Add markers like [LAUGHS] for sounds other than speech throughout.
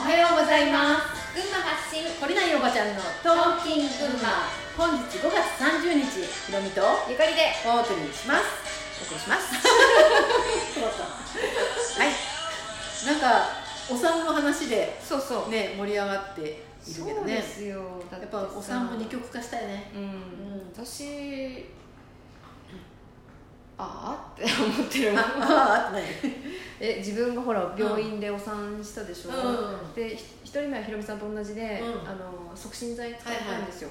おはようございます。群馬発信懲りないおばちゃんのトーキン群馬。本日5月30日ひろみとゆかりで。お送りします。お送りします。[LAUGHS] はい。なんかお産の話でそうそう。ね盛り上がっているけどそうねですよ。だやっぱお産も二極化したいね。うん、うん。私ああって思ってるもん。あああって [LAUGHS] え自分がほら病院でお産したでしょ、うん。でひ一人目はひろみさんと同じで、うん。あの促進剤使ったんですよ、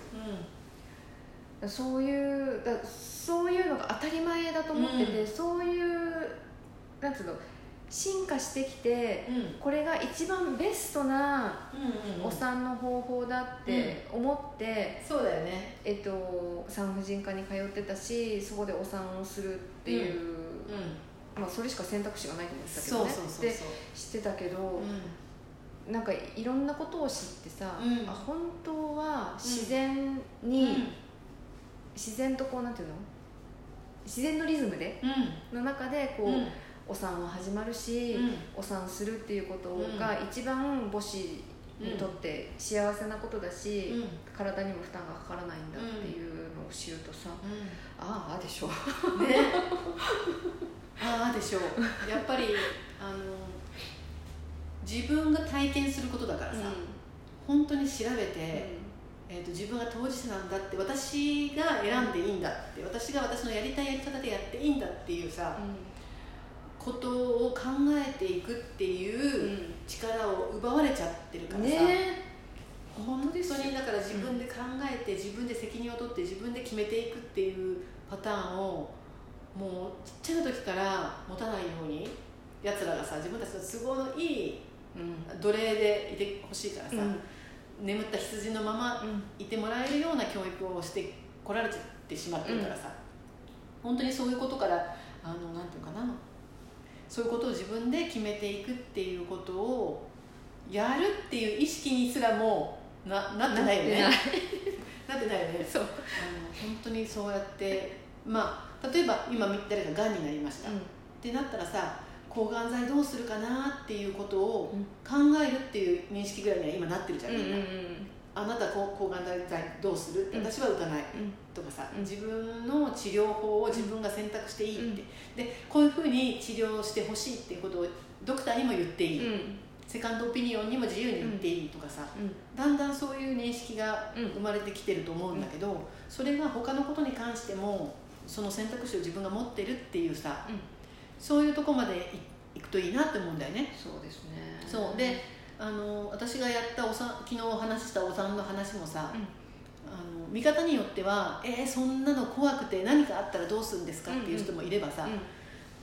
何そういうだそういうのが当たり前だと思ってて、うん。そういうなんつうの進化してきてうん。うんこれが一番ベストなうんうんお産の方法だって思って、そうだよね。えっと、産婦人科に通ってたしそこでお産をするっていう、うん。まあ、それしか選択肢がないと思ってたけどそうねそうそうそう。で知ってたけど、なんかいろんなことを知ってさ、うん。あ本当は自然に、自然とこうなんていうの？自然のリズムでうん。の中でこう、うんお産は始まるし、うん。お産するっていうことが一番母子にとって幸せなことだし、うん。体にも負担がかからないんだっていうのを知るとさ、うああでしょんね。ああでしょう。やっぱりあの自分が体験することだからさ、本当に調べて、えー、と自分が当事者なんだって私が選んでいいんだって私が私のやりたいやり方でやっていいんだっていうさ、ことを考えていくっていう力を奪われちゃってるからさ、ね。本当にだから自分で考えて、自分で責任を取って自分で決めていくっていうパターンをもうちっちゃな時から持たないようにやつらがさ自分たちの都合のいいうん。奴隷でいてほしいからさ、うん。眠った羊のままいてもらえるような教育をしてこられてしまってるからさ、本当にそういうことからあのなんていうかなそういうことを自分で決めていくっていうことをやるっていう意識にすらもうな [LAUGHS] なってないよね。なってない。[LAUGHS] よね。そう、あの本当にそうやってまあ例えば今誰かがんになりました、ってなったらさ抗がん剤どうするかなっていうことを考えるっていう認識ぐらいには今なってるじゃん、みんなあなた抗抗がん剤どうする？私は打たない。とかさ、うん。自分の治療法を自分が選択していいって、でこういうふうに治療してほしいっていうことをドクターにも言っていい、セカンドオピニオンにも自由に言っていいとかさ、だんだんそういう認識が生まれてきてると思うんだけど、それが他のことに関してもその選択肢を自分が持ってるっていうさ、そういうとこまでいくといいなって思うんだよね。そうですね。そう。であの私がやったお産昨日話したお産の話もさ、あの見方によっては「えー、そんなの怖くて何かあったらどうするんですか?」っていう人もいればさ、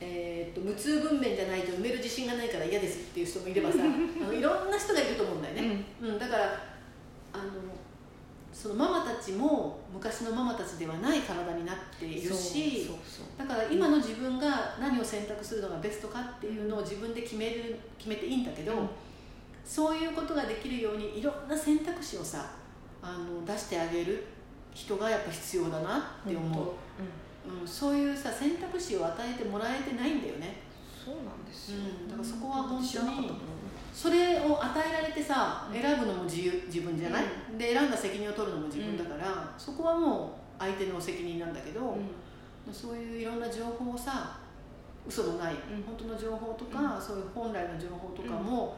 えー、と無痛分娩じゃないと産める自信がないから嫌ですっていう人もいればさ [LAUGHS] あのいろんな人がいると思うんだよね、うん。だからあのそのママたちも昔のママたちではない体になっているしそうそう。だから今の自分が何を選択するのがベストかっていうのを自分で決める決めていいんだけど、うんそういうことができるようにいろんな選択肢をさあの出してあげる人がやっぱ必要だなって思う、うん、そういうさ選択肢を与えてもらえてないんだよね。そうなんですよ、うんだからそこは本当にそれを与えられてさ選ぶのも自由自分じゃない、うで選んだ責任を取るのも自分だから、そこはもう相手の責任なんだけど、そういういろんな情報をさ嘘のない、ん。本当の情報とか、そういう本来の情報とかも、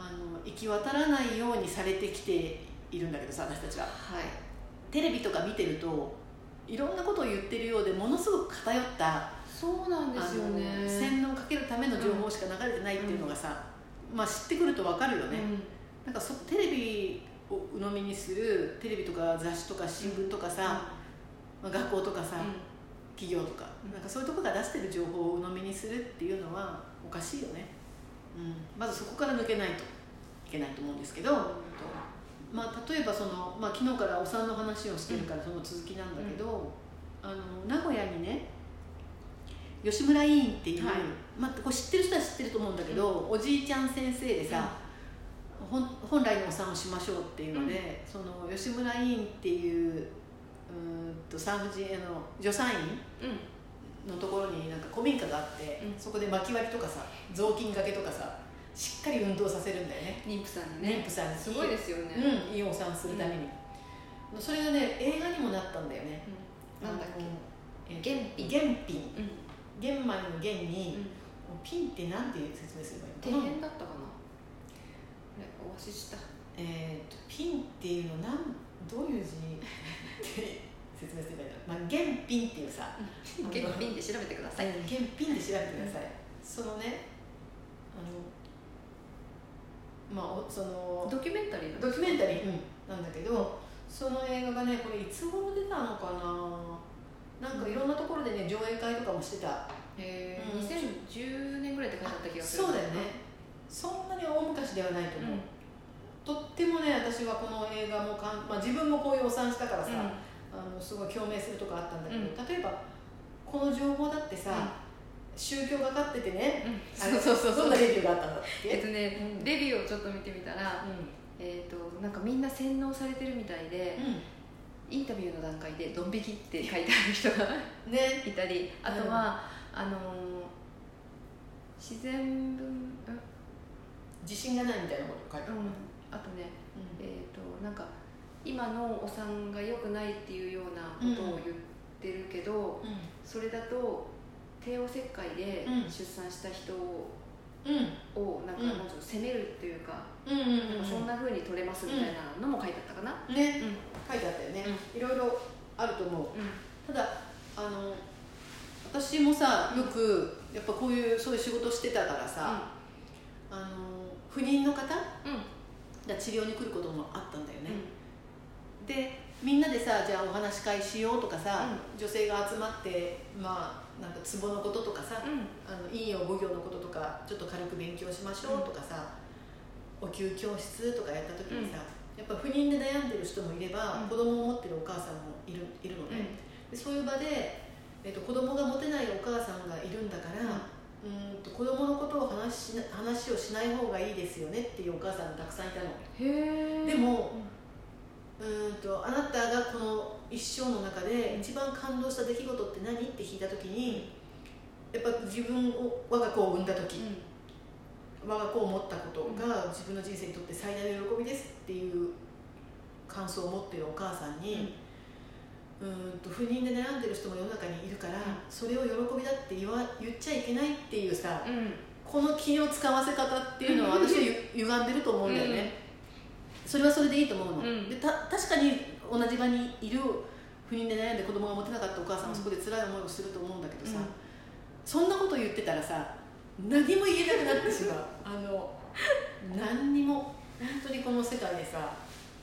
あの行き渡らないようにされてきているんだけどさ私たちははい。テレビとか見てるといろんなことを言ってるようでものすごく偏ったそうなんですよね。洗脳をかけるための情報しか流れてないっていうのがさ、まあ知ってくると分かるよね、なんかそテレビを鵜呑みにするテレビとか雑誌とか新聞とかさ、まあ、学校とかさ、企業とかなんかそういうとこが出してる情報を鵜呑みにするっていうのはおかしいよね、うん、まずそこから抜けないといけないと思うんですけど、まあ、例えばその、まあ、昨日からお産の話をしてるからその続きなんだけど、あの名古屋にね吉村委員っていう、はい。まあ、これ知ってる人は知ってると思うんだけど、おじいちゃん先生でさ、本本来のお産をしましょうっていうので、その吉村委員っていううーんと産婦人あの助産院のところになんか古民家があって、うん。そこで薪割りとかさ雑巾がけとかさしっかり運動させるんだよね。妊婦さんにね。妊婦さんに。すごいですよね、うん、胃を産するために、それがね映画にもなったんだよね。うん。なんだっあのえー原品原品うん。玄米の玄に、うん。ピンってなんて説明すればいいの？底辺だったかな、お忘れした。えー、とピンっていうのなんどういう字？っ [LAUGHS] て説明すればいいの、まあ、原品っていうさ原品で調べてください、うん原品で調べてください、そのねあのまあおそのドキュメンタリードキュメンタリー、なんだけどその映画がねこれいつ頃出たのかな。なんかいろんなところでね上映会とかもしてた。へえ、うん。2010年ぐらいって書いてあった気がするそうだよね。そんなに大昔ではないとう。ん。思う、とってもね私はこの映画もかん、まあ、自分もこういうお産したからさ、あのすごい共鳴するとこあったんだけど、うん。例えばこの情報だってさ、宗教がかっててね、うん。そうそうそうどんなレビューがあったんだっえっけ、とね、うん。レビューをちょっと見てみたら、えっ、となんかみんな洗脳されてるみたいで、インタビューの段階で「ドン引き」って書いてある人がうん、ね。いたりあとは、あのー自然文うん？自信がないみたいなこと書いてある、あとねうん。えっ、となんか今のお産が良くないっていうようなことを言ってるけど、それだと帝王切開でうん。出産した人を,、うん。をなんかうん。もうちょっと責めるっていうか,、うんうんうん。なんかそんな風に取れますみたいなのも書いてあったかな、ね。うん。書いてあったよね、いろいろあると思う。うん。ただあの私もさよくやっぱこういうそういう仕事してたからさ、あの不妊の方がうん。治療に来ることもあったんだよね、でみんなでさじゃあお話し会しようとかさ、女性が集まってまあなんかツボのこととかさ、うん。あの陰陽五行のこととかちょっと軽く勉強しましょうとかさ、お灸教室とかやった時にさ、やっぱ不妊で悩んでる人もいれば、うん。子供を持ってるお母さんもいるいるのね、でそういう場で、えっと子供が持てないお母さんがいるんだから、うん。と子供のことを話しな話をしない方がいいですよねっていうお母さんがたくさんいたの。でもうんとあなたがこの一生の中で一番感動した出来事って何って聞いた時にやっぱ自分を我が子を産んだ時、我が子を持ったことが自分の人生にとって最大の喜びですっていう感想を持っているお母さんに、うん。と不妊で悩んでる人も世の中にいるから、うん。それを喜びだって言わ言っちゃいけないっていうさ、うん。うんこの気の使わせ方っていうのは私はゆ歪んでると思うんだよね、それはそれでいいと思うの、うん。でた確かに同じ場にいる不妊で悩んで子供が持てなかったお母さんはそこで辛い思いをすると思うんだけどさ、うん。そんなこと言ってたらさ何も言えなくなってしまう。[LAUGHS] あの何にも本当にこの世界でさ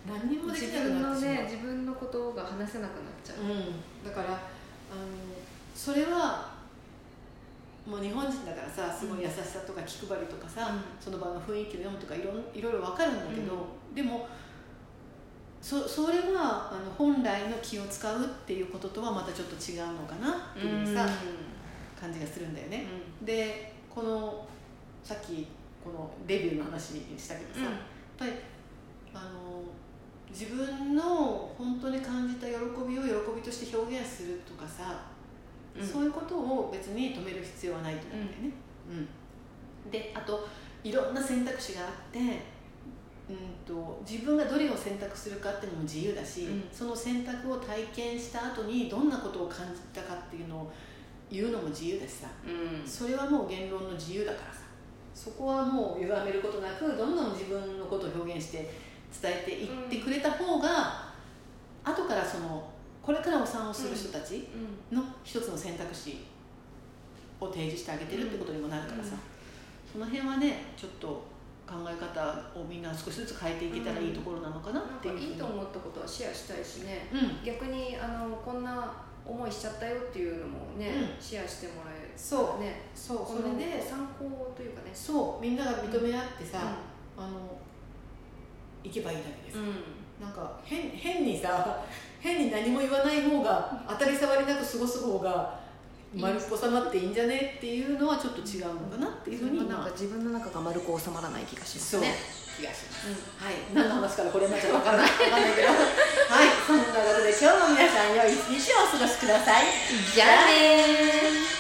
何にもでき自なく分のなってしまう、ね自分のことが話せなくなっちゃう、うん、だからあのそれはもう日本人だからさすごい優しさとか気配りとかさ、うん。その場の雰囲気を読むとかいろんいろいろ分かるんだけど、でもそそれはあの本来の気を使うっていうこととはまたちょっと違うのかなっていうさ、感じがするんだよね。でこのさっきこのレビューの話したけどさ、やっぱりあの自分の本当に感じた喜びを喜びとして表現するとかさ、うん。そういうことを別に止める必要はないと思うんだよね。うん。であといろんな選択肢があって、うん、と自分がどれを選択するかっていうのも自由だし、うん。その選択を体験した後にどんなことを感じたかっていうのを言うのも自由だしさ、うん。それはもう言論の自由だからさ。そこはもう歪めることなくどんどん自分のことを表現して伝えていってくれた方が、後からそのこれからお産をする人たちの一つの選択肢を提示してあげてるってことにもなるからさ、その辺はねちょっと考え方をみんな少しずつ変えていけたらいいところなのかなっていうふうに。かいいと思ったことはシェアしたいしね。うん。逆にあのこんな思いしちゃったよっていうのもね、うシェアしてもらえるそう。ねそう。それで。参考というかね。そう。みんなが認め合ってさ、うあの行けばいいだけです、ん。なんか変変にさ変に何も言わない方が当たり障りなく過ごす方が丸っこさまっていいんじゃねっていうのはちょっと違うのかなっていうふうに今なんか自分の中が丸く収まらない気がしますそうね。気がしますうんはい。何の話からこれになっちゃうか分からない分かんないけど。はい。そんなことで今日も皆さん良い一日をお過ごしください。じゃあねー